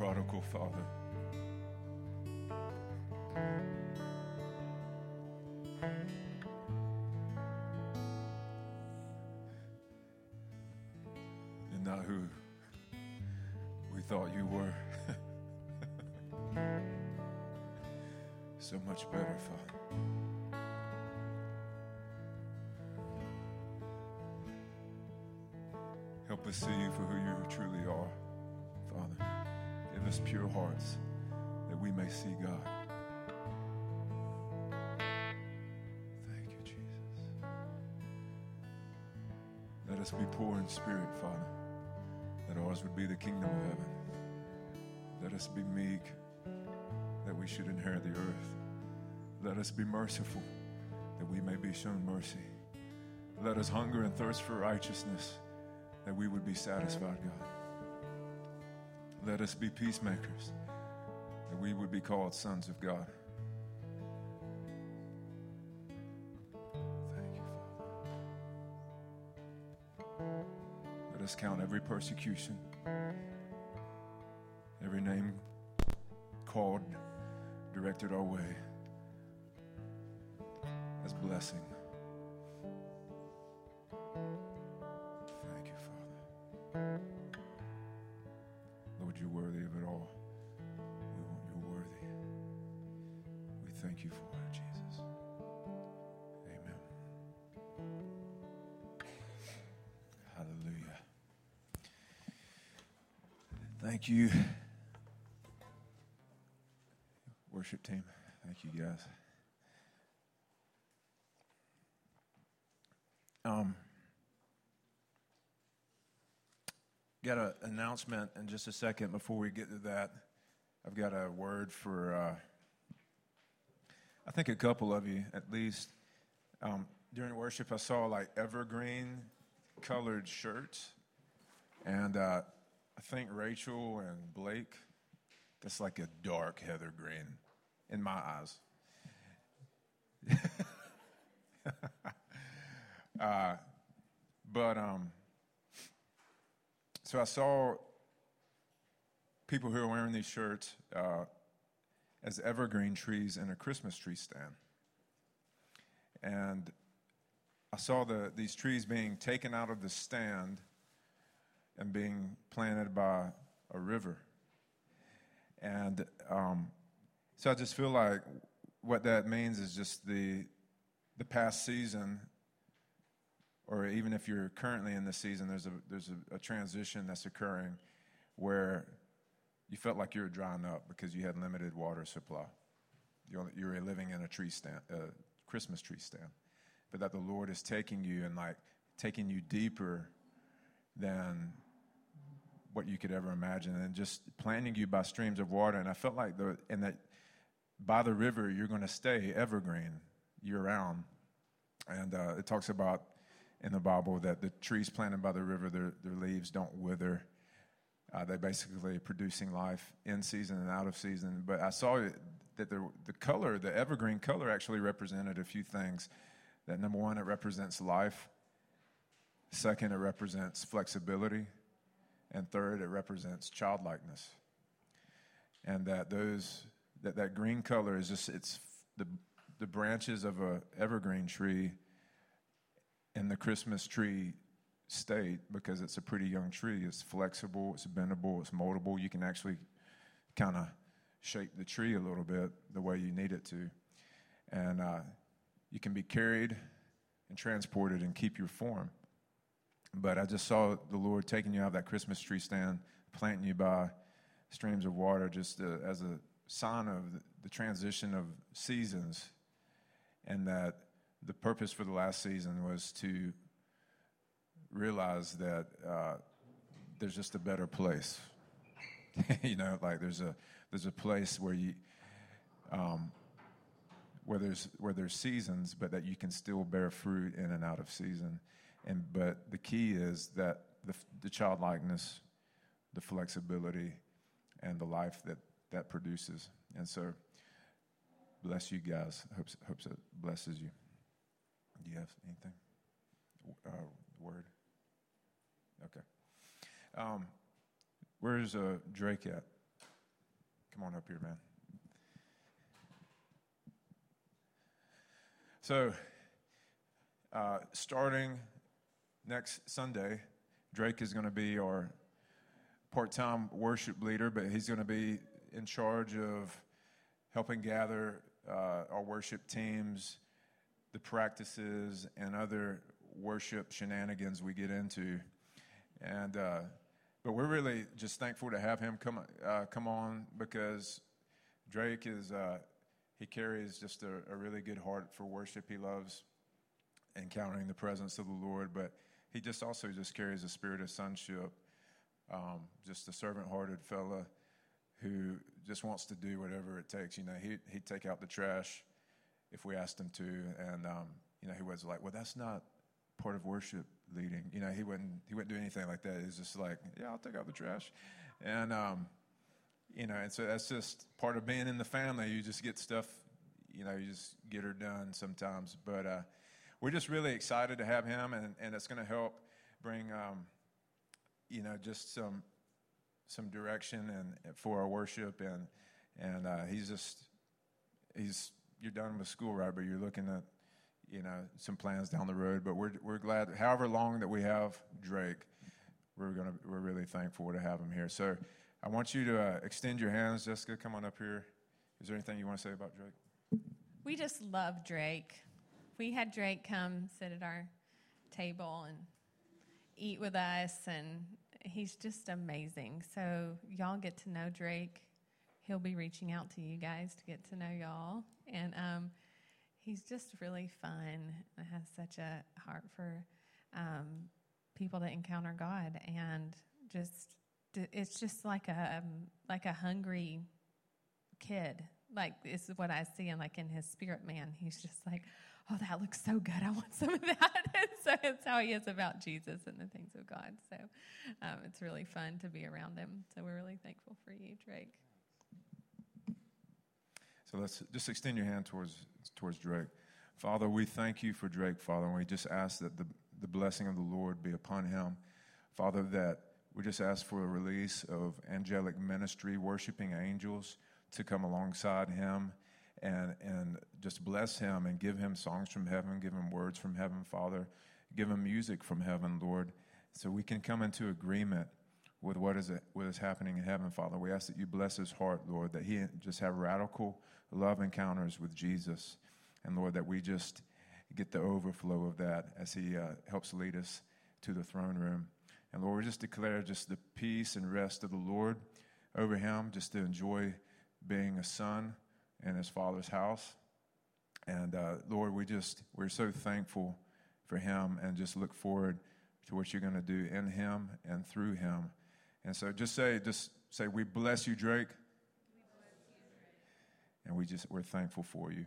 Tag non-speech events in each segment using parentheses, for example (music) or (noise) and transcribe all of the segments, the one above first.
prodigal father. And not who we thought you were. (laughs) so much better, Father. Help us see you for who you truly are, us pure hearts that we may see God. Thank you, Jesus. Let us be poor in spirit, Father, that ours would be the kingdom of heaven. Let us be meek, that we should inherit the earth. Let us be merciful, that we may be shown mercy. Let us hunger and thirst for righteousness, that we would be satisfied, God. Let us be peacemakers, that we would be called sons of God. Thank you, Father. Let us count every persecution, every name called, directed our way as blessing. You, worship team. Thank you, guys. Um, got an announcement in just a second before we get to that. I've got a word for, uh, I think a couple of you at least. Um, during worship, I saw like evergreen colored shirts. And uh, I think Rachel and Blake, that's like a dark heather green in my eyes. (laughs) uh, but um, so I saw people who are wearing these shirts uh, as evergreen trees in a Christmas tree stand. And I saw the, these trees being taken out of the stand and being planted by a river. And um, so I just feel like what that means is just the, the past season, or even if you're currently in the season, there's, a, there's a, a transition that's occurring where you felt like you were drying up because you had limited water supply. You're, you were living in a tree stand, a Christmas tree stand. But that the Lord is taking you and like taking you deeper than what you could ever imagine and just planting you by streams of water. And I felt like the, and that by the river, you're going to stay evergreen year round. And uh, it talks about in the Bible that the trees planted by the river, their, their leaves don't wither. Uh, they basically producing life in season and out of season. But I saw that the, the color, the evergreen color, actually represented a few things. That number one, it represents life. Second, it represents flexibility. And third, it represents childlikeness. And that those that, that green color is just it's the the branches of a evergreen tree in the Christmas tree state because it's a pretty young tree. It's flexible, it's bendable, it's moldable. You can actually kind of shape the tree a little bit the way you need it to. And uh, you can be carried and transported and keep your form. But I just saw the Lord taking you out of that Christmas tree stand, planting you by streams of water, just uh, as a sign of the, transition of seasons, and that the purpose for the last season was to realize that uh, there's just a better place. (laughs) you know, like there's a there's a place where you um, where there's where there's seasons, but that you can still bear fruit in and out of season. And but the key is that the, the childlikeness, the flexibility, and the life that that produces. And so, bless you guys. Hopes hopes it blesses you. Do you have anything? Uh, word. Okay. Um, where's uh, Drake at? come on up here, man. So, uh, starting next Sunday, Drake is going to be our part time worship leader, but he's going to be in charge of helping gather uh, our worship teams, the practices, and other worship shenanigans we get into. And, uh, but we're really just thankful to have him come, uh, come on because Drake is, uh, he carries just a, a really good heart for worship. He loves encountering the presence of the Lord, but he just also just carries a spirit of sonship. Um, just a servant-hearted fella who just wants to do whatever it takes. You know, he he'd take out the trash if we asked him to, and um, you know, he was like, "Well, that's not part of worship leading." You know, he wouldn't he wouldn't do anything like that. He's just like, "Yeah, I'll take out the trash," and um, you know, and so that's just part of being in the family. You just get stuff, you know, you just get her done sometimes, but. Uh, we're just really excited to have him, and, and it's going to help bring, um, you know, just some some direction and for our worship, and and uh, he's just he's you're done with school, right? But you're looking at you know some plans down the road. But we're we're glad, however long that we have Drake, we're gonna we're really thankful to have him here. So I want you to uh, extend your hands, Jessica. Come on up here. Is there anything you want to say about Drake? We just love Drake we had Drake come sit at our table and eat with us, and he's just amazing. So, y'all get to know Drake. He'll be reaching out to you guys to get to know y'all. And um, he's just really fun. And has such a heart for um, people to encounter God, and just it's just like a um, like a hungry kid. Like this is what I see in like in his spirit man. He's just like, oh, that looks so good. I want some of that. (laughs) and so it's how he is about Jesus and the things of God. So um, it's really fun to be around him. So we're really thankful for you, Drake. So let's just extend your hand towards towards Drake. Father, we thank you for Drake, Father, and we just ask that the, the blessing of the Lord be upon him. Father, that we just ask for a release of angelic ministry, worshiping angels to come alongside him and, and just bless him and give him songs from heaven, give him words from heaven, Father. Give him music from heaven, Lord, so we can come into agreement with what is, it, what is happening in heaven, Father. We ask that you bless his heart, Lord, that he just have radical love encounters with Jesus. And Lord, that we just get the overflow of that as he uh, helps lead us to the throne room. And Lord, we just declare just the peace and rest of the Lord over him, just to enjoy being a son in his father's house. And uh, Lord, we just, we're so thankful for him and just look forward to what you're going to do in him and through him. And so just say, just say, we bless you, Drake. And we just, we're thankful for you.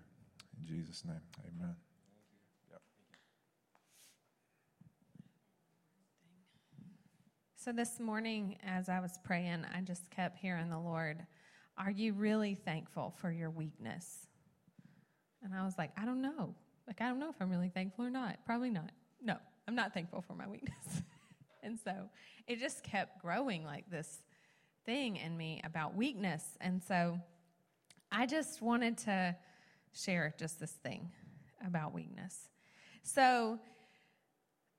In Jesus' name, amen. So this morning, as I was praying, I just kept hearing the Lord are you really thankful for your weakness? And I was like, I don't know. Like, I don't know if I'm really thankful or not. Probably not. No, I'm not thankful for my weakness. (laughs) and so it just kept growing like this thing in me about weakness. And so I just wanted to share just this thing about weakness. So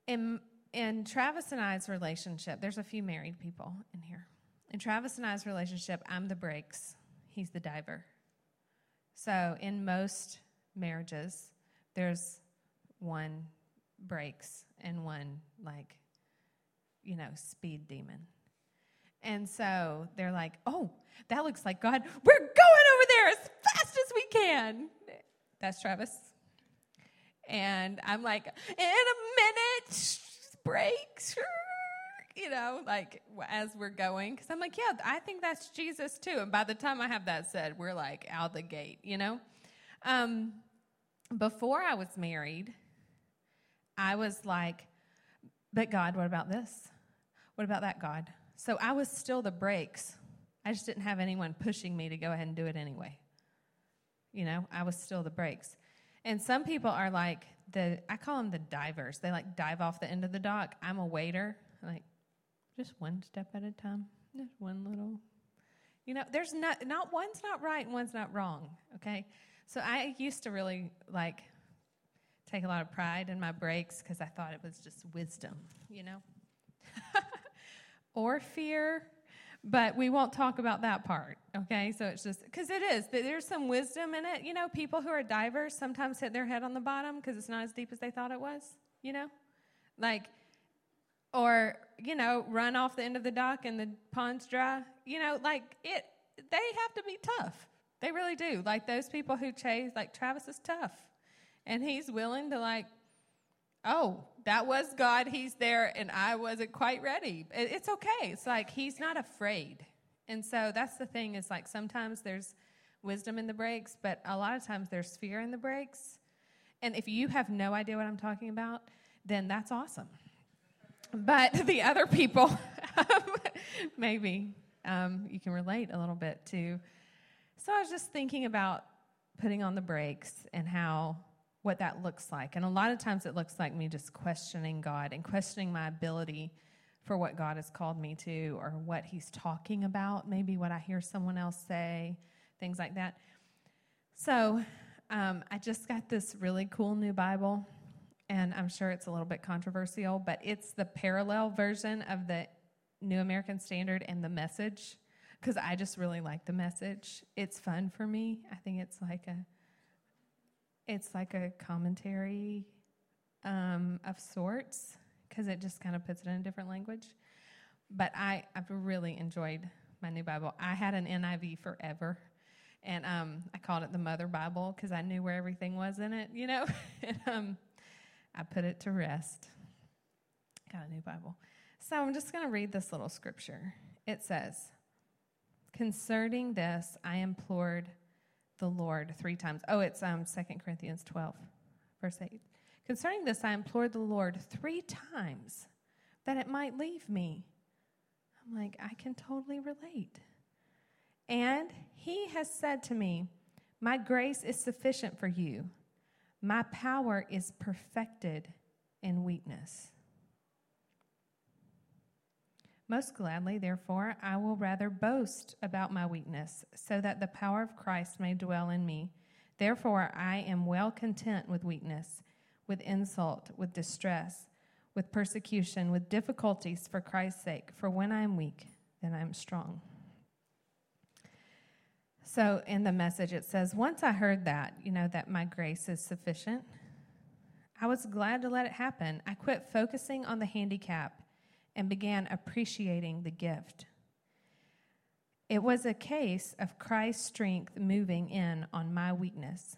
in in Travis and I's relationship, there's a few married people in here. In Travis and I's relationship, I'm the brakes, he's the diver. So in most marriages, there's one brakes and one, like, you know, speed demon. And so they're like, oh, that looks like God. We're going over there as fast as we can. That's Travis. And I'm like, in a minute, brakes you know, like as we're going. Because I'm like, yeah, I think that's Jesus too. And by the time I have that said, we're like out the gate, you know? Um, before I was married, I was like, but God, what about this? What about that, God? So I was still the brakes. I just didn't have anyone pushing me to go ahead and do it anyway. You know, I was still the brakes. And some people are like the I call them the divers. They like dive off the end of the dock. I'm a waiter. Like just one step at a time, just one little, You know, there's not, not one's not right and one's not wrong, okay? So I used to really like take a lot of pride in my brakes because I thought it was just wisdom, you know? (laughs) or fear, but we won't talk about that part, okay? So it's just because it is, there's some wisdom in it. You know, people who are divers sometimes hit their head on the bottom because it's not as deep as they thought it was, you know? Like, or, you know, run off the end of the dock and the pond's dry. You know, like it, they have to be tough. They really do. Like those people who chase, like Travis is tough. And he's willing to, like, oh, that was God. He's there, and I wasn't quite ready. It's okay. It's like he's not afraid. And so that's the thing is like sometimes there's wisdom in the brakes, but a lot of times there's fear in the brakes. And if you have no idea what I'm talking about, then that's awesome. But (laughs) the other people, (laughs) maybe um, you can relate a little bit to. So I was just thinking about putting on the brakes and how what that looks like. And a lot of times it looks like me just questioning God and questioning my ability for what God has called me to or what He's talking about, maybe what I hear someone else say, things like that. So um, I just got this really cool new Bible, and I'm sure it's a little bit controversial, but it's the parallel version of the New American Standard and the message because I just really like the message. It's fun for me. I think it's like a it's like a commentary um, of sorts because it just kind of puts it in a different language. But I, I've really enjoyed my new Bible. I had an NIV forever, and um, I called it the Mother Bible because I knew where everything was in it, you know. (laughs) and um, I put it to rest. Got a new Bible. So I'm just going to read this little scripture. It says, Concerning this, I implored the Lord three times. Oh, it's um, 2 Corinthians 12, verse 8. Concerning this, I implored the Lord three times that it might leave me. I'm like, I can totally relate. And he has said to me, My grace is sufficient for you. My power is perfected in weakness. Most gladly, therefore, I will rather boast about my weakness, so that the power of Christ may dwell in me. Therefore, I am well content with weakness, with insult, with distress, with persecution, with difficulties for Christ's sake. For when I am weak, then I am strong. So in the message, it says, Once I heard that, you know, that my grace is sufficient, I was glad to let it happen. I quit focusing on the handicap and began appreciating the gift. It was a case of Christ's strength moving in on my weakness.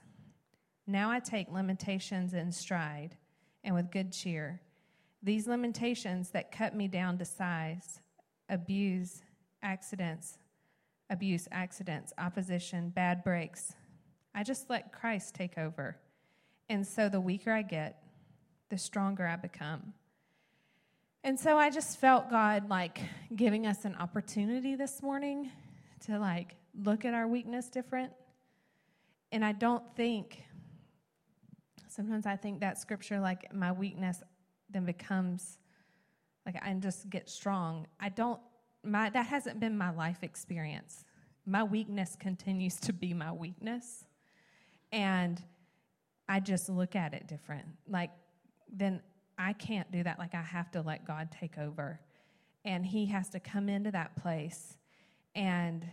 Now I take limitations in stride and with good cheer. These limitations that cut me down to size, abuse, accidents, abuse, accidents, opposition, bad breaks. I just let Christ take over. And so the weaker I get, the stronger I become. And so I just felt God like giving us an opportunity this morning to like look at our weakness different. And I don't think, sometimes I think that scripture, like my weakness then becomes like I just get strong. I don't, my, that hasn't been my life experience. My weakness continues to be my weakness. And I just look at it different. Like, then I can't do that. Like, I have to let God take over. And He has to come into that place and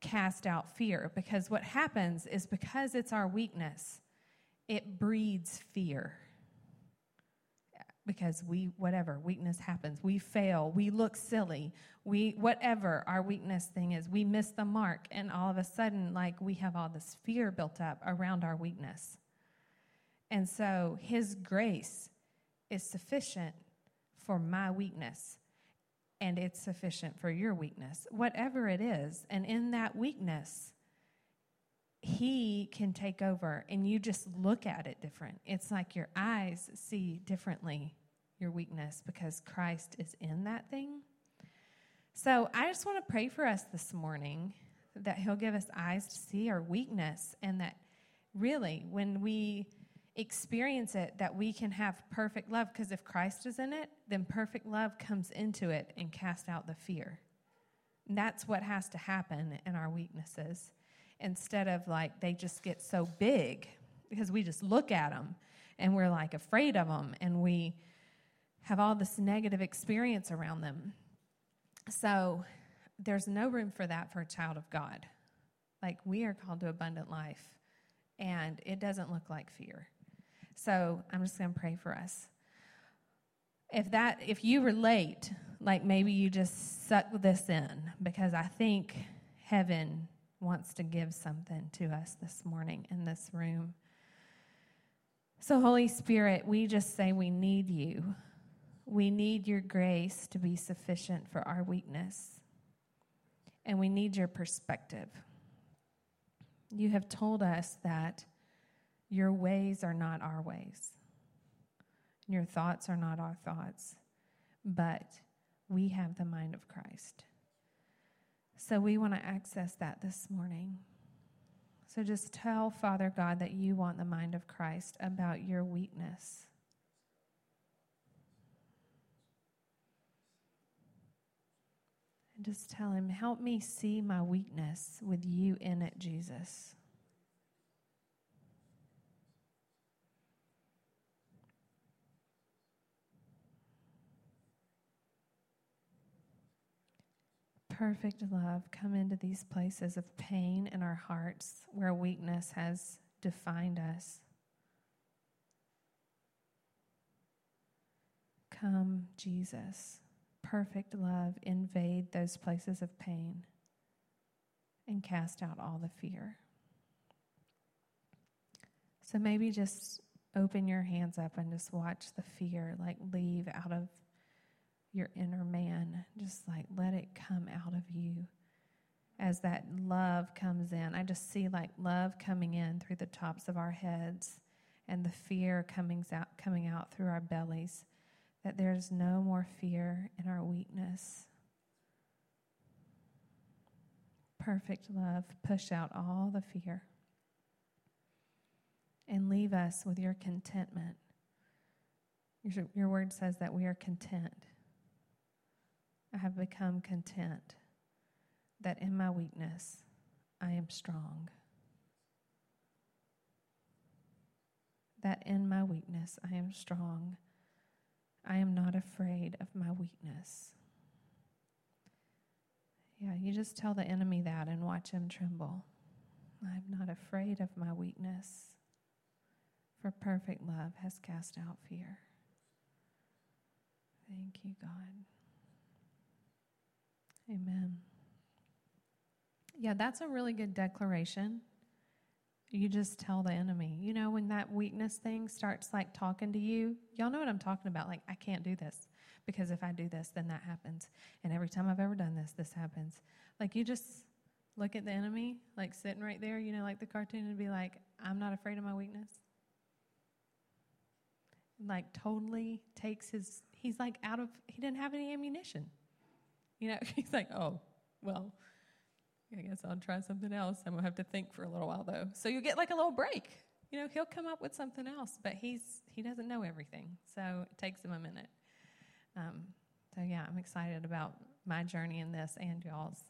cast out fear. Because what happens is because it's our weakness, it breeds fear. Because we, whatever, weakness happens. We fail. We look silly. We, whatever our weakness thing is, we miss the mark. And all of a sudden, like, we have all this fear built up around our weakness. And so, His grace is sufficient for my weakness, and it's sufficient for your weakness, whatever it is. And in that weakness, he can take over, and you just look at it different. It's like your eyes see differently your weakness because Christ is in that thing. So I just want to pray for us this morning that He'll give us eyes to see our weakness, and that really, when we experience it that we can have perfect love because if Christ is in it, then perfect love comes into it and casts out the fear. that's what has to happen in our weaknesses instead of like they just get so big because we just look at them and we're like afraid of them and we have all this negative experience around them. So there's no room for that for a child of God. Like we are called to abundant life and it doesn't look like fear. So I'm just going to pray for us. If that if you relate, like maybe you just suck this in because I think heaven wants to give something to us this morning in this room. So, Holy Spirit, we just say we need you. We need your grace to be sufficient for our weakness. And we need your perspective. You have told us that your ways are not our ways, your thoughts are not our thoughts, but we have the mind of Christ. So we want to access that this morning. So just tell Father God that you want the mind of Christ about your weakness. And just tell him, help me see my weakness with you in it, Jesus. Perfect love come into these places of pain in our hearts where weakness has defined us. Come, Jesus. Perfect love, invade those places of pain and cast out all the fear. So maybe just open your hands up and just watch the fear like leave out of your inner man. Just like let it come out of you as that love comes in. I just see like love coming in through the tops of our heads and the fear coming out coming out through our bellies. That there's no more fear in our weakness. Perfect love, push out all the fear and leave us with your contentment. Your, your word says that we are content. I have become content that in my weakness I am strong. That in my weakness I am strong. I am not afraid of my weakness. Yeah, you just tell the enemy that and watch him tremble. I'm not afraid of my weakness, for perfect love has cast out fear. Thank you, God. Amen. Yeah, that's a really good declaration. You just tell the enemy, you know, when that weakness thing starts like talking to you, y'all know what I'm talking about. Like, I can't do this because if I do this, then that happens. And every time I've ever done this, this happens. Like, you just look at the enemy, like sitting right there, you know, like the cartoon, and be like, I'm not afraid of my weakness. Like, totally takes his, he's like out of, he didn't have any ammunition. You know, (laughs) he's like, oh, well, I guess I'll try something else. I'm gonna have to think for a little while though. So you get like a little break. You know, he'll come up with something else, but he's he doesn't know everything, so it takes him a minute. Um, so yeah, I'm excited about my journey in this and y'all's.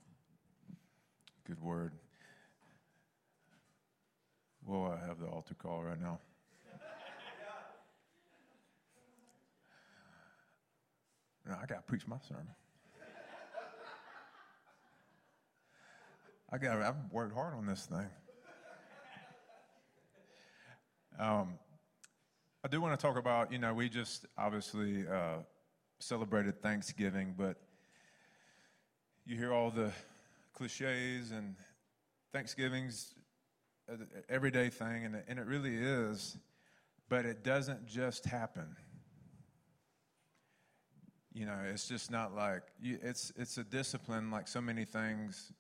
Good word. Well, I have the altar call right now. no, I got to preach my sermon. I got. I've worked hard on this thing. Um, I do want to talk about. You know, we just obviously uh, celebrated Thanksgiving, but you hear all the cliches and Thanksgiving's an everyday thing, and, and it really is, but it doesn't just happen. You know, it's just not like it's it's a discipline, like so many things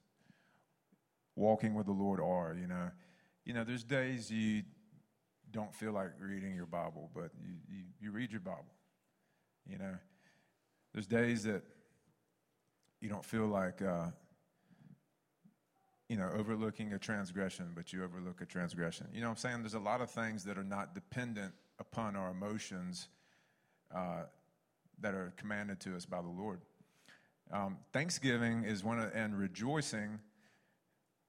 walking with the Lord are, you know. You know, there's days you don't feel like reading your Bible, but you, you, you read your Bible. You know, there's days that you don't feel like, uh, you know, overlooking a transgression, but you overlook a transgression. You know what I'm saying? There's a lot of things that are not dependent upon our emotions uh, that are commanded to us by the Lord. Um, Thanksgiving is one of, and rejoicing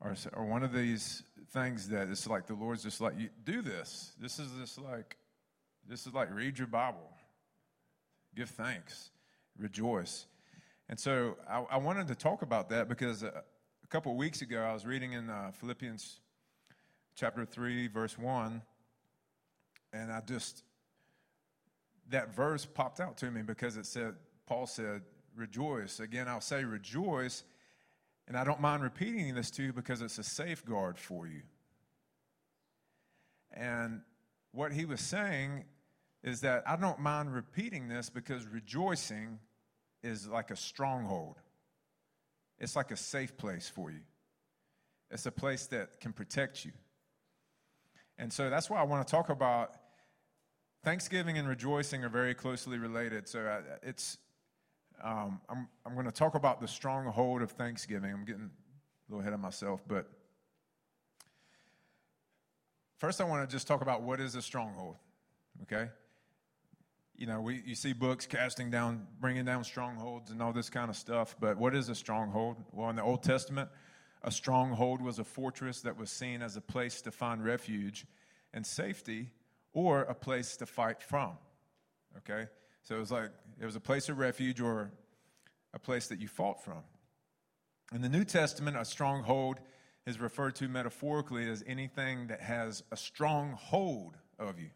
are, are one of these things that it's like the Lord's just like, you do this. This is just like, this is like read your Bible, give thanks, rejoice. And so I, I wanted to talk about that because a, a couple weeks ago I was reading in uh, Philippians chapter 3, verse 1, and I just, that verse popped out to me because it said, Paul said, rejoice. Again, I'll say rejoice, and I don't mind repeating this to you because it's a safeguard for you. And what he was saying is that I don't mind repeating this because rejoicing is like a stronghold. It's like a safe place for you. It's a place that can protect you. And so that's why I want to talk about Thanksgiving and rejoicing are very closely related. So uh, it's um, I'm, I'm going to talk about the stronghold of Thanksgiving. I'm getting a little ahead of myself, but first I want to just talk about what is a stronghold, okay? You know, we, you see books casting down, bringing down strongholds and all this kind of stuff, but what is a stronghold? Well, in the Old Testament, a stronghold was a fortress that was seen as a place to find refuge and safety or a place to fight from, okay? So it was like it was a place of refuge or a place that you fought from. In the New Testament, a stronghold is referred to metaphorically as anything that has a strong hold of you.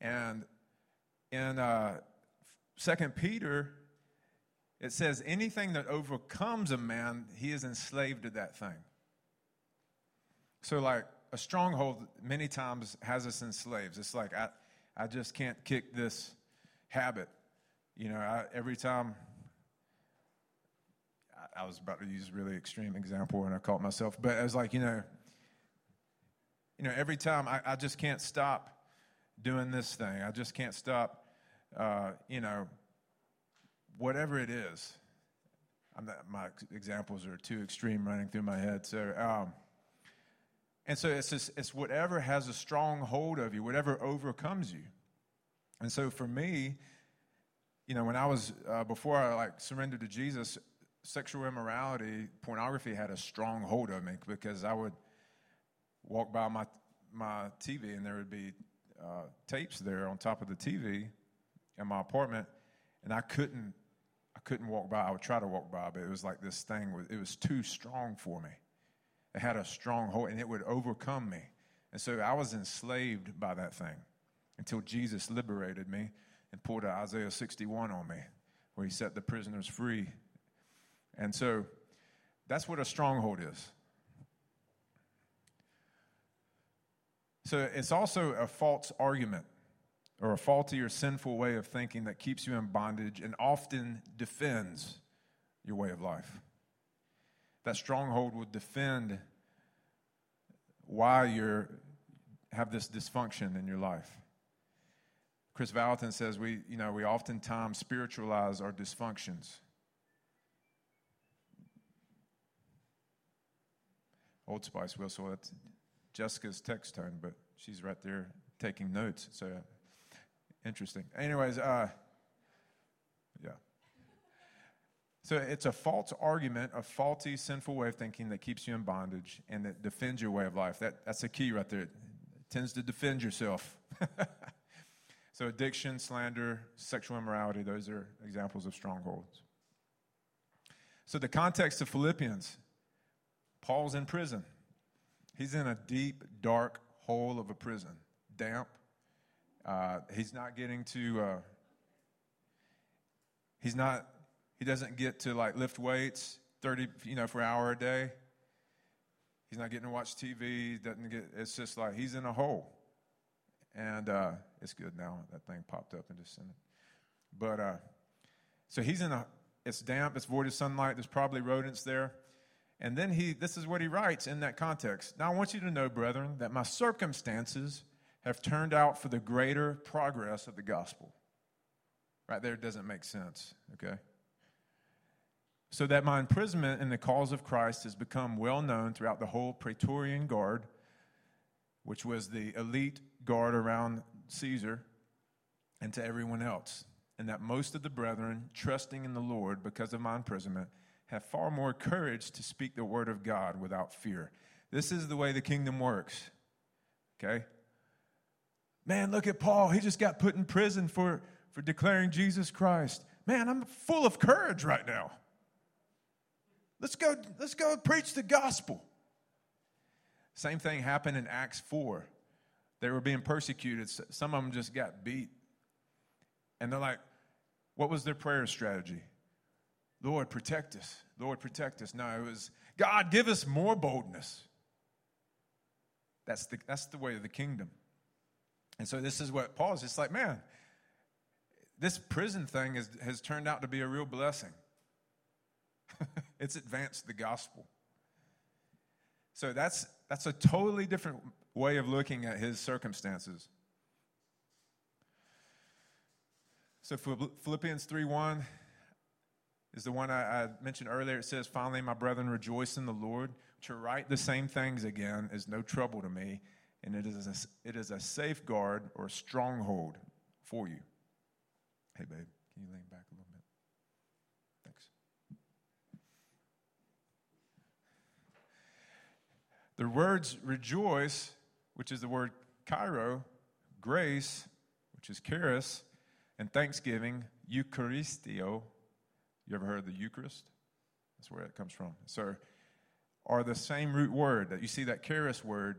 And in uh, 2 Peter, it says, anything that overcomes a man, he is enslaved to that thing. So, like, a stronghold many times has us enslaved. It's like, I, I just can't kick this habit. You know, I, every time I, I, was about to use a really extreme example and I caught myself, but I was like, you know, you know, every time I, I just can't stop doing this thing. I just can't stop, uh, you know, whatever it is. Not, my examples are too extreme running through my head. So, um, and so it's, just, it's whatever has a strong hold of you, whatever overcomes you. And so for me, you know, when I was, uh, before I like surrendered to Jesus, sexual immorality, pornography had a strong hold of me because I would walk by my, my TV and there would be uh, tapes there on top of the TV in my apartment, and I couldn't, I couldn't walk by. I would try to walk by, but it was like this thing, it was too strong for me. It had a stronghold and it would overcome me. And so I was enslaved by that thing until Jesus liberated me and pulled out Isaiah 61 on me, where he set the prisoners free. And so that's what a stronghold is. So it's also a false argument or a faulty or sinful way of thinking that keeps you in bondage and often defends your way of life. That stronghold will defend why you have this dysfunction in your life. Kris Vallotton says we, you know, we oftentimes spiritualize our dysfunctions. Old Spice whistle. That's Jessica's text tone, but she's right there taking notes. So interesting. Anyways, uh, yeah. So it's a false argument, a faulty, sinful way of thinking that keeps you in bondage and that defends your way of life. That, that's the key right there. It tends to defend yourself. (laughs) so addiction, slander, sexual immorality, those are examples of strongholds. So the context of Philippians, Paul's in prison. He's in a deep, dark hole of a prison, damp. Uh, he's not getting to, uh, he's not he doesn't get to like lift weights 30, you know, for an hour a day. He's not getting to watch TV. Doesn't get, it's just like he's in a hole. And uh, it's good now. That thing popped up and just sent it. But uh, so he's in a, it's damp, it's void of sunlight. There's probably rodents there. And then he, this is what he writes in that context. Now I want you to know, brethren, that my circumstances have turned out for the greater progress of the gospel. Right there it doesn't make sense, okay? So that my imprisonment in the cause of Christ has become well known throughout the whole Praetorian Guard, which was the elite guard around Caesar, and to everyone else. and that most of the brethren, trusting in the Lord because of my imprisonment, have far more courage to speak the word of God without fear. This is the way the kingdom works. Okay? Man, look at Paul. He just got put in prison for, for declaring Jesus Christ. Man, I'm full of courage right now. Let's go, let's go preach the gospel. Same thing happened in Acts 4. They were being persecuted. Some of them just got beat. And they're like, what was their prayer strategy? Lord, protect us. Lord, protect us. No, it was, God, give us more boldness. That's the, that's the way of the kingdom. And so this is what Paul's just like, man, this prison thing is, has turned out to be a real blessing. (laughs) it's advanced the gospel. So that's, that's a totally different way of looking at his circumstances. So Philippians 3 1 is the one I, I, mentioned earlier. It says, Finally, my brethren, rejoice in the Lord. To write the same things again is no trouble to me, and it is a, it is a safeguard or a stronghold for you. Hey, babe, can you lean back a little bit? Thanks. The words rejoice, which is the word chairo, grace, which is charis, and thanksgiving, Eucharistio. You ever heard the Eucharist? That's where it comes from. So, are the same root word that you see that charis word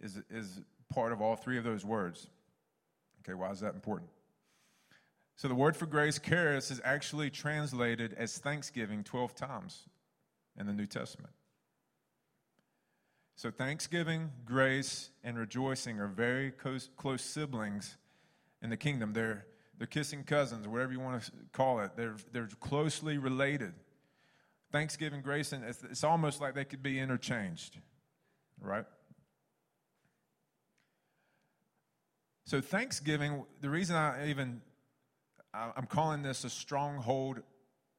is, is part of all three of those words. Okay, why is that important? So, the word for grace, charis, is actually translated as thanksgiving 12 times in the New Testament. So, thanksgiving, grace, and rejoicing are very close, close siblings in the kingdom. They're, they're kissing cousins, whatever you want to call it. They're, they're closely related. Thanksgiving, grace, and it's, it's almost like they could be interchanged, right? So, Thanksgiving, the reason I even I'm calling this a stronghold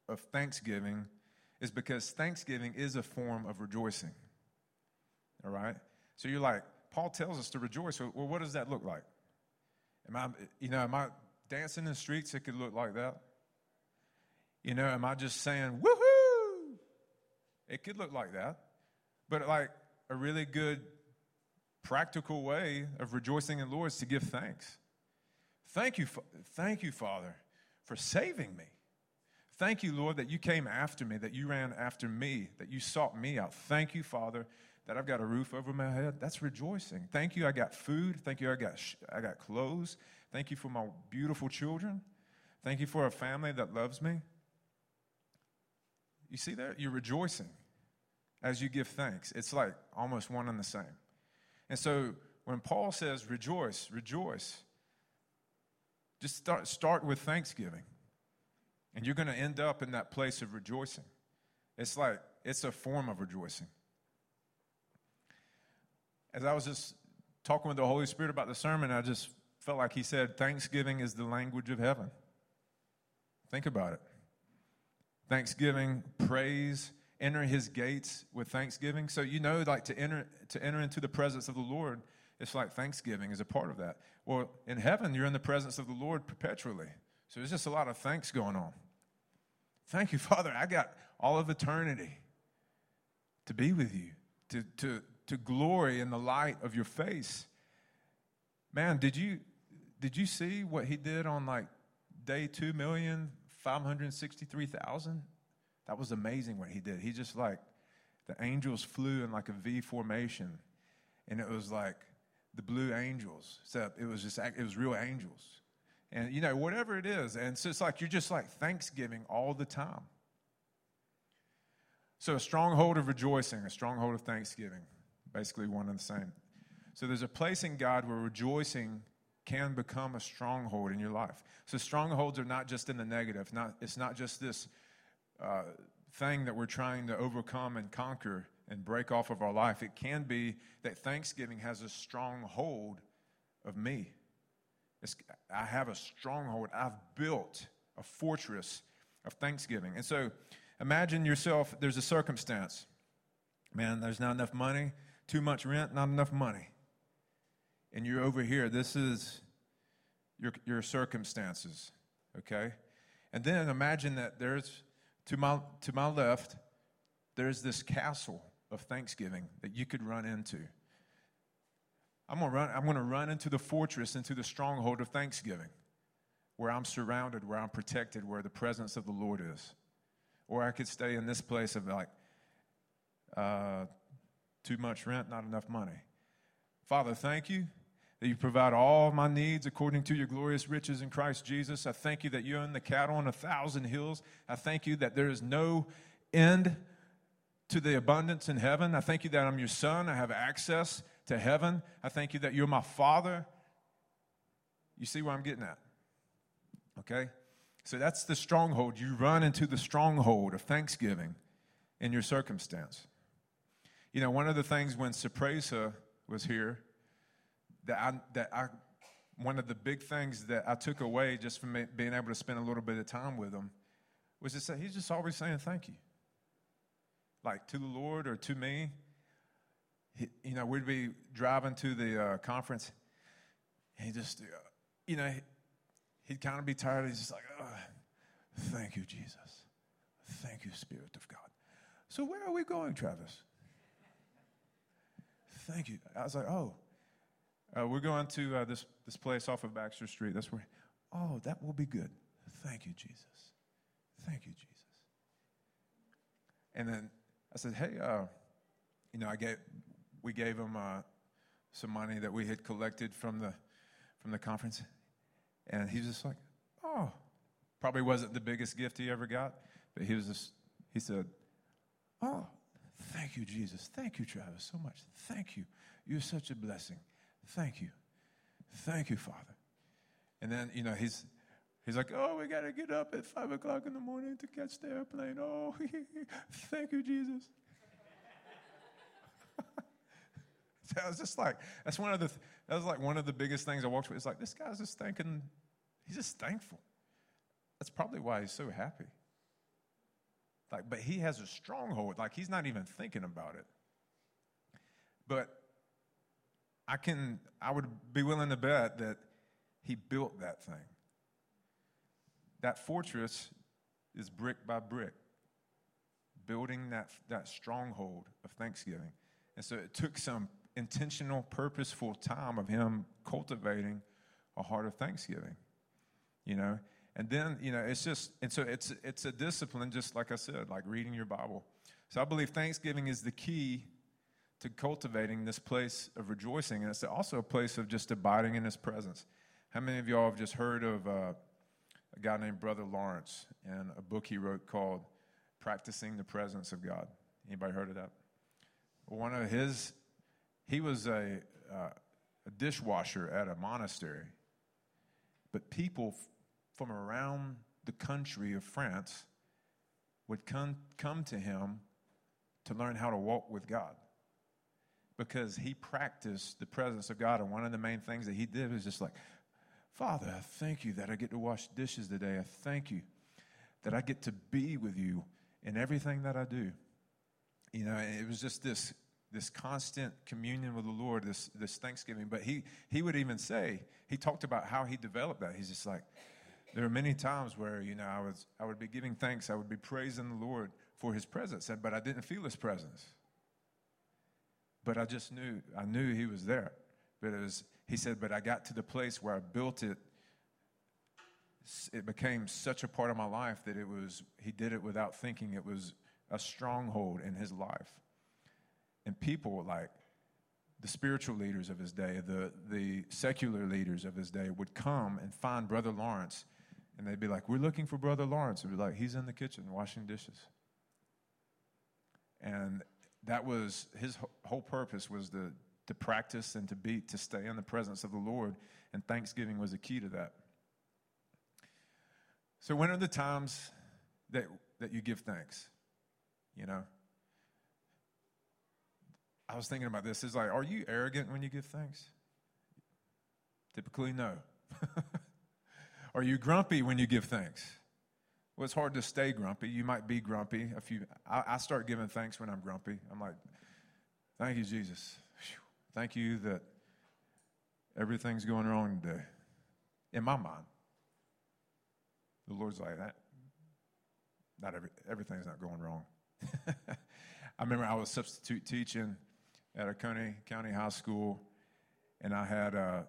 of thanksgiving is because thanksgiving is a form of rejoicing. All right? So you're like, Paul tells us to rejoice. Well, what does that look like? Am I, you know, am I dancing in the streets? It could look like that. You know, am I just saying, woohoo? It could look like that. But like a really good practical way of rejoicing in the Lord is to give thanks. Thank you, thank you, Father, for saving me. Thank you, Lord, that you came after me, that you ran after me, that you sought me out. Thank you, Father, that I've got a roof over my head, that's rejoicing. Thank you, I got food. Thank you, I got, I got clothes. Thank you for my beautiful children. Thank you for a family that loves me. You see that? You're rejoicing as you give thanks. It's like almost one and the same. And so when Paul says rejoice, rejoice, just start, start with thanksgiving. And you're going to end up in that place of rejoicing. It's like, it's a form of rejoicing as I was just talking with the Holy Spirit about the sermon, I just felt like He said, Thanksgiving is the language of heaven. Think about it. Thanksgiving, praise, enter His gates with thanksgiving. So you know, like to enter to enter into the presence of the Lord, it's like Thanksgiving is a part of that. Well, in heaven, you're in the presence of the Lord perpetually. So there's just a lot of thanks going on. Thank you, (laughs) Father. I got all of eternity to be with you, to, to, to glory in the light of your face. Man, did you did you see what he did on like day two million five hundred sixty three thousand? That was amazing what he did. He just like the angels flew in like a V formation, and it was like the blue angels. Except it was just it was real angels, and you know whatever it is, and so it's like you're just like Thanksgiving all the time. So a stronghold of rejoicing, a stronghold of thanksgiving basically one and the same. So there's a place in God where rejoicing can become a stronghold in your life. So strongholds are not just in the negative. Not, it's not just this uh, thing that we're trying to overcome and conquer and break off of our life. It can be that Thanksgiving has a stronghold of me. It's, I have a stronghold. I've built a fortress of Thanksgiving. And so imagine yourself, there's a circumstance. Man, there's not enough money too much rent, not enough money. And you're over here. This is your, your circumstances. Okay? And then imagine that there's, to my, to my left, there's this castle of thanksgiving that you could run into. I'm gonna run, I'm gonna run into the fortress, into the stronghold of thanksgiving, where I'm surrounded, where I'm protected, where the presence of the Lord is. Or I could stay in this place of like, uh, too much rent, not enough money. Father, thank you that you provide all my needs according to your glorious riches in Christ Jesus. I thank you that you own the cattle on a thousand hills. I thank you that there is no end to the abundance in heaven. I thank you that I'm your son. I have access to heaven. I thank you that you're my father. You see where I'm getting at? Okay? So that's the stronghold. You run into the stronghold of thanksgiving in your circumstance. You know, one of the things when Sapresa was here, that I, that I, one of the big things that I took away just from being able to spend a little bit of time with him was to say, he's just always saying thank you. Like to the Lord or to me. He, you know, we'd be driving to the uh, conference. he just, uh, you know, he'd kind of be tired. He's just like, thank you, Jesus. Thank you, Spirit of God. So where are we going, Travis? Thank you. I was like, oh, uh, we're going to uh, this, this place off of Baxter Street. That's where, oh, that will be good. Thank you, Jesus. Thank you, Jesus. And then I said, hey, uh, you know, I gave, we gave him uh, some money that we had collected from the, from the conference. And he was just like, oh, probably wasn't the biggest gift he ever got, but he was just, he said, oh, Thank you, Jesus. Thank you, Travis, so much. Thank you. You're such a blessing. Thank you. Thank you, Father. And then, you know, he's he's like, oh, we got to get up at five o'clock in the morning to catch the airplane. Oh, (laughs) thank you, Jesus. (laughs) so I was just like, that's one of the, that was like one of the biggest things I walked with. It's like, this guy's just thinking, he's just thankful. That's probably why he's so happy. Like, but he has a stronghold. Like he's not even thinking about it. But I can, I would be willing to bet that he built that thing. That fortress is brick by brick, building that, that stronghold of thanksgiving. And so it took some intentional, purposeful time of him cultivating a heart of thanksgiving. You know, and then, you know, it's just, and so it's, it's a discipline, just like I said, like reading your Bible. So I believe Thanksgiving is the key to cultivating this place of rejoicing. And it's also a place of just abiding in His presence. How many of y'all have just heard of uh, a guy named Brother Lawrence and a book he wrote called Practicing the Presence of God? Anybody heard of that? One of his, he was a, uh, a dishwasher at a monastery. But people from around the country of France would come, come to him to learn how to walk with God because he practiced the presence of God. And one of the main things that he did was just like, Father, I thank you that I get to wash dishes today. I thank you that I get to be with you in everything that I do. You know, it was just this this constant communion with the Lord, this this Thanksgiving. But he he would even say, he talked about how he developed that. He's just like, there are many times where, you know, I, was, I would be giving thanks, I would be praising the Lord for his presence, but I didn't feel his presence. But I just knew, I knew he was there. But it was, he said, but I got to the place where I built it. It became such a part of my life that it was, he did it without thinking. It was a stronghold in his life. And people like the spiritual leaders of his day, the, the secular leaders of his day would come and find Brother Lawrence and they'd be like, We're looking for Brother Lawrence. It'd be like, He's in the kitchen washing dishes. And that was his whole purpose was to, to practice and to be to stay in the presence of the Lord. And Thanksgiving was a key to that. So when are the times that that you give thanks? You know? I was thinking about this. It's like, are you arrogant when you give thanks? Typically, no. (laughs) Are you grumpy when you give thanks? Well, it's hard to stay grumpy. You might be grumpy. A few, I, I start giving thanks when I'm grumpy. I'm like, thank you, Jesus. Thank you that everything's going wrong today. In my mind. the Lord's like that. Not every, everything's not going wrong. (laughs) I remember I was substitute teaching at a county county high school, and I had uh,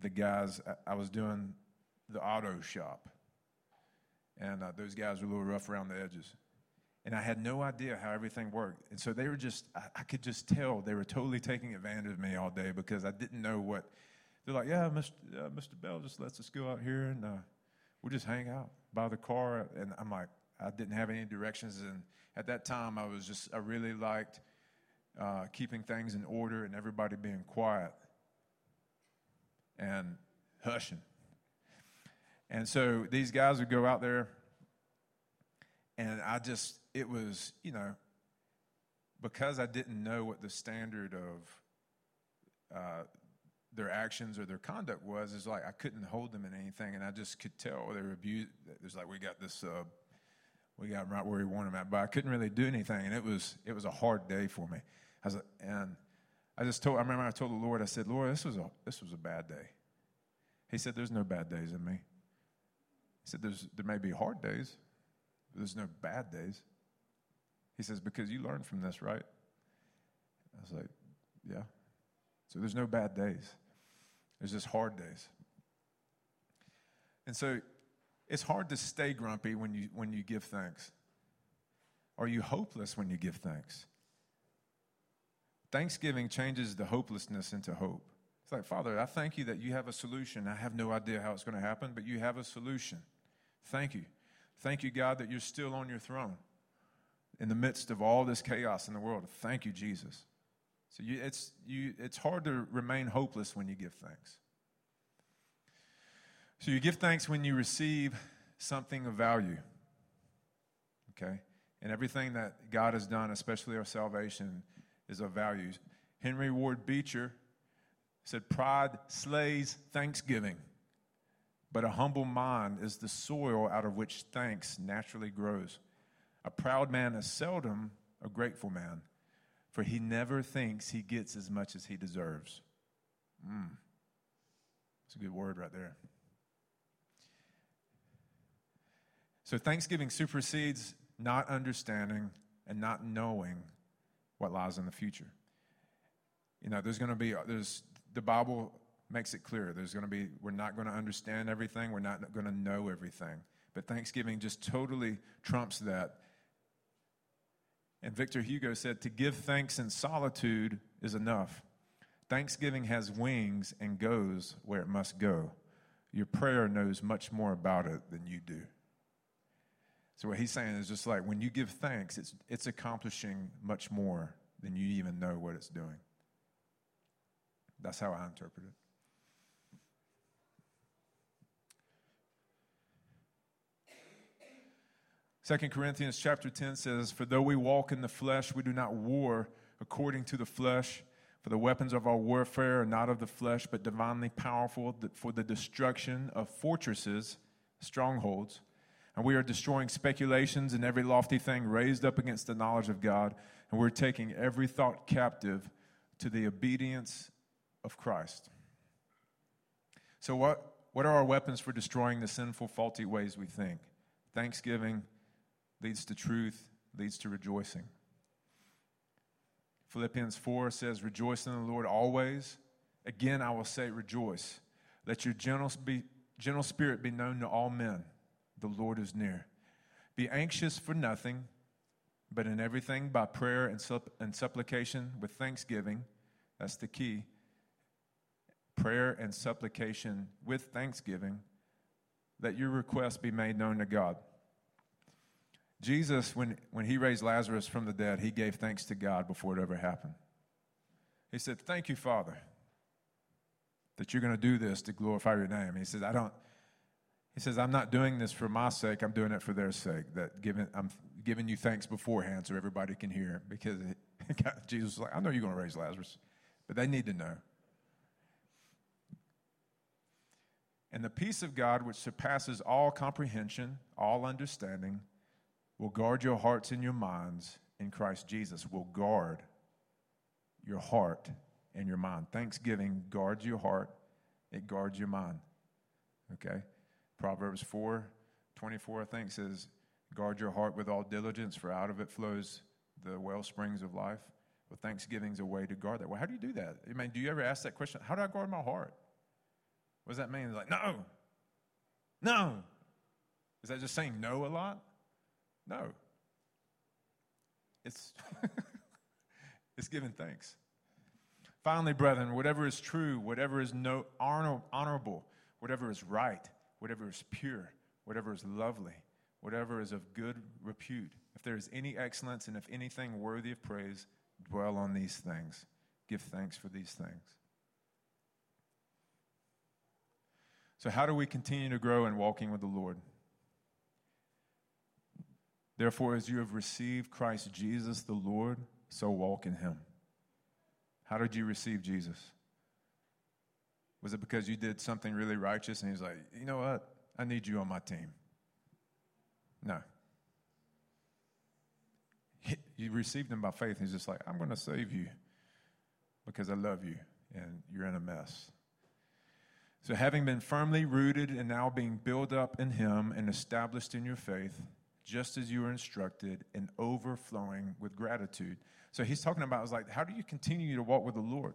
the guys. I was doing the auto shop, and uh, those guys were a little rough around the edges, and I had no idea how everything worked. And so they were just, I, I could just tell they were totally taking advantage of me all day because I didn't know what. They're like, yeah, Mr. Uh, Mr. Bell just lets us go out here and uh, we'll just hang out by the car. And I'm like, I didn't have any directions. And at that time, I was just, I really liked uh, keeping things in order and everybody being quiet and hushing. And so these guys would go out there, and I just, it was, you know, because I didn't know what the standard of uh, their actions or their conduct was, it's like I couldn't hold them in anything, and I just could tell they were abused. It was like we got this, uh, we got right where we wanted them at, but I couldn't really do anything, and it was it was a hard day for me. I was, and I just told. I remember I told the Lord, I said, Lord, this was a this was a bad day. He said, There's no bad days in me. He said, there may be hard days, but there's no bad days. He says, Because you learned from this, right? I was like, Yeah. So there's no bad days, there's just hard days. And so it's hard to stay grumpy when you, when you give thanks. Are you hopeless when you give thanks? Thanksgiving changes the hopelessness into hope. It's like, Father, I thank you that you have a solution. I have no idea how it's going to happen, but you have a solution. Thank you. Thank you, God, that you're still on your throne in the midst of all this chaos in the world. Thank you, Jesus. So you, it's, you, it's hard to remain hopeless when you give thanks. So you give thanks when you receive something of value. Okay? And everything that God has done, especially our salvation, is of value. Henry Ward Beecher said, Pride slays thanksgiving. But a humble mind is the soil out of which thanks naturally grows. A proud man is seldom a grateful man, for he never thinks he gets as much as he deserves. Mm. It's a good word right there. So, thanksgiving supersedes not understanding and not knowing what lies in the future. You know, there's going to be, there's, the Bible makes it clear. There's going to be, we're not going to understand everything, we're not going to know everything. But Thanksgiving just totally trumps that. And Victor Hugo said, to give thanks in solitude is enough. Thanksgiving has wings and goes where it must go. Your prayer knows much more about it than you do. So, what he's saying is just like when you give thanks, it's, it's accomplishing much more than you even know what it's doing. That's how I interpret it. Second Corinthians chapter 10 says, For though we walk in the flesh, we do not war according to the flesh. For the weapons of our warfare are not of the flesh, but divinely powerful for the destruction of fortresses, strongholds. And we are destroying speculations and every lofty thing raised up against the knowledge of God. And we're taking every thought captive to the obedience of Christ. So, what, what are our weapons for destroying the sinful, faulty ways we think? Thanksgiving, leads to truth, leads to rejoicing. Philippians 4 says, Rejoice in the Lord always. Again, I will say, Rejoice. Let your gentle, be, gentle spirit be known to all men. The Lord is near. Be anxious for nothing, but in everything by prayer and, supp- and supplication with thanksgiving. That's the key. Prayer and supplication with thanksgiving. Let your requests be made known to God. Jesus, when, when he raised Lazarus from the dead, he gave thanks to God before it ever happened. He said, Thank you, Father, that you're going to do this to glorify your name. He says, I don't, he says, I'm not doing this for my sake, I'm doing it for their sake. That giving, I'm giving you thanks beforehand so everybody can hear. Because it, (laughs) Jesus was like, I know you're going to raise Lazarus, but they need to know. And the peace of God, which surpasses all comprehension, all understanding, will guard your hearts and your minds in Christ Jesus, will guard your heart and your mind. Thanksgiving guards your heart, it guards your mind. Okay? Proverbs 4 24, I think, says, Guard your heart with all diligence, for out of it flows the well springs of life. Well, Thanksgiving's a way to guard that. Well, how do you do that? I mean, do you ever ask that question? How do I guard my heart? What does that mean? It's like, no, no. Is that just saying no a lot? No. It's, (laughs) it's giving thanks. Finally, brethren, whatever is true, whatever is no, honorable, whatever is right, whatever is pure, whatever is lovely, whatever is of good repute, if there is any excellence and if anything worthy of praise, dwell on these things. Give thanks for these things. So, how do we continue to grow in walking with the Lord? Therefore, as you have received Christ Jesus the Lord, so walk in him. How did you receive Jesus? Was it because you did something really righteous and he's like, you know what? I need you on my team? No. You received him by faith. He's just like, I'm going to save you because I love you and you're in a mess. So, having been firmly rooted and now being built up in him and established in your faith, just as you were instructed, and overflowing with gratitude. So he's talking about, is like, how do you continue to walk with the Lord?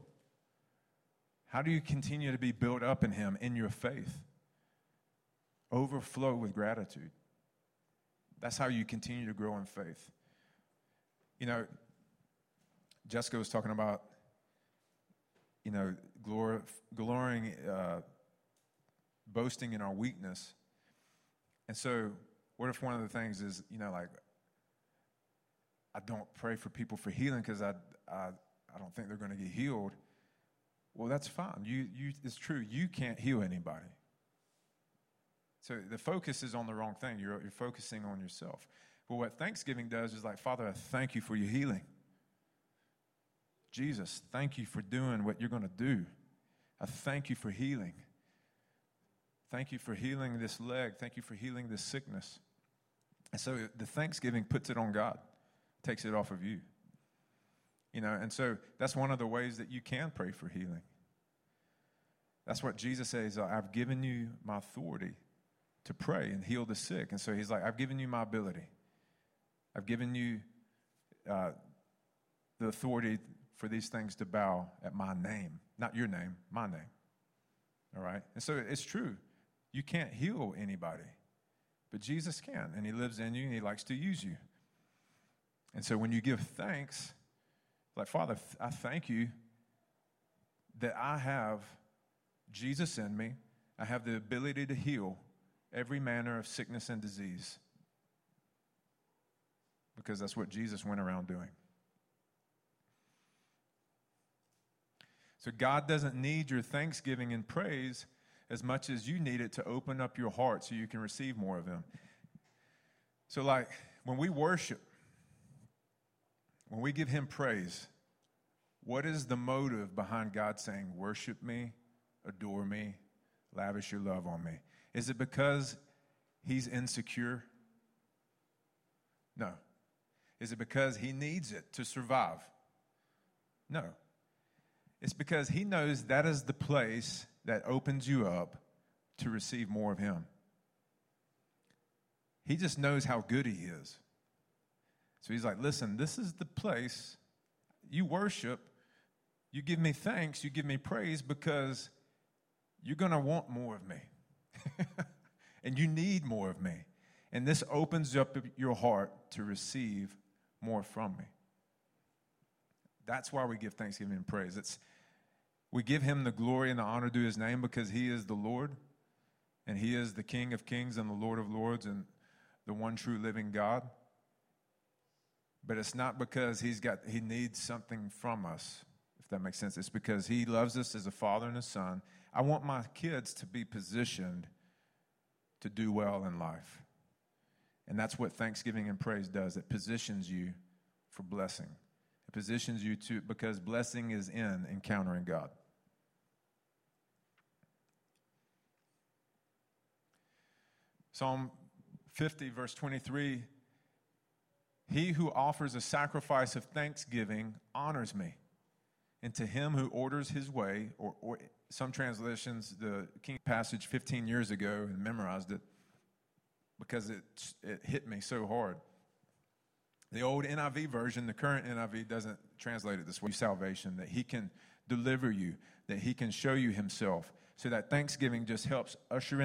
How do you continue to be built up in him in your faith? Overflow with gratitude. That's how you continue to grow in faith. You know, Jessica was talking about, you know, glor- glorying, uh, boasting in our weakness. And so what if one of the things is, you know, like, I don't pray for people for healing because I, I, I don't think they're going to get healed? Well, that's fine. You, you, it's true. You can't heal anybody. So the focus is on the wrong thing. You're, you're focusing on yourself. But what Thanksgiving does is like, Father, I thank you for your healing. Jesus, thank you for doing what you're going to do. I thank you for healing. Thank you for healing this leg. Thank you for healing this sickness. And so the thanksgiving puts it on God, takes it off of you. You know, and so that's one of the ways that you can pray for healing. That's what Jesus says I've given you my authority to pray and heal the sick. And so he's like, I've given you my ability. I've given you uh, the authority for these things to bow at my name, not your name, my name. All right? And so it's true. You can't heal anybody. But Jesus can, and He lives in you, and He likes to use you. And so when you give thanks, like, Father, I thank you that I have Jesus in me. I have the ability to heal every manner of sickness and disease because that's what Jesus went around doing. So God doesn't need your thanksgiving and praise as much as you need it to open up your heart so you can receive more of Him. So, like, when we worship, when we give Him praise, what is the motive behind God saying, Worship me, adore me, lavish your love on me? Is it because He's insecure? No. Is it because He needs it to survive? No. It's because He knows that is the place that opens you up to receive more of Him. He just knows how good He is. So He's like, listen, this is the place you worship, you give me thanks, you give me praise because you're going to want more of me. (laughs) and you need more of me. And this opens up your heart to receive more from me. That's why we give thanksgiving and praise. It's we give him the glory and the honor due his name because he is the Lord and he is the King of kings and the Lord of lords and the one true living God. But it's not because he's got he needs something from us, if that makes sense. It's because he loves us as a father and a son. I want my kids to be positioned to do well in life. And that's what thanksgiving and praise does. It positions you for blessing. It positions you to because blessing is in encountering God. Psalm 50, verse 23 He who offers a sacrifice of thanksgiving honors me. And to him who orders his way, or, or some translations, the King passage 15 years ago and memorized it. because it, it hit me so hard. The old NIV version, the current NIV doesn't translate it this way salvation, that He can deliver you, that He can show you Himself. So that Thanksgiving just helps usher in